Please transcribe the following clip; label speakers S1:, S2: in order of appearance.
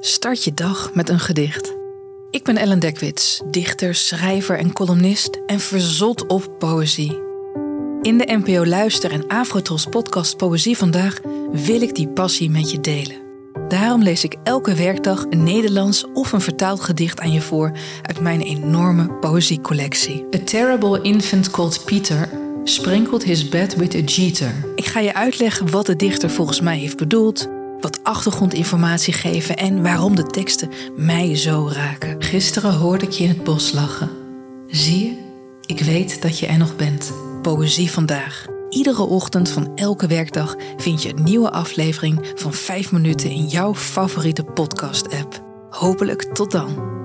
S1: Start je dag met een gedicht. Ik ben Ellen Dekwits, dichter, schrijver en columnist en verzot op poëzie. In de NPO Luister en Afrotros podcast Poëzie Vandaag wil ik die passie met je delen. Daarom lees ik elke werkdag een Nederlands of een vertaald gedicht aan je voor uit mijn enorme poëziecollectie. A terrible infant called Peter sprinkled his bed with a jeter. Ik ga je uitleggen wat de dichter volgens mij heeft bedoeld, wat achtergrondinformatie geven en waarom de teksten mij zo raken. Gisteren hoorde ik je in het bos lachen. Zie je, ik weet dat je er nog bent. Poëzie vandaag. Iedere ochtend van elke werkdag vind je een nieuwe aflevering van 5 minuten in jouw favoriete podcast-app. Hopelijk tot dan.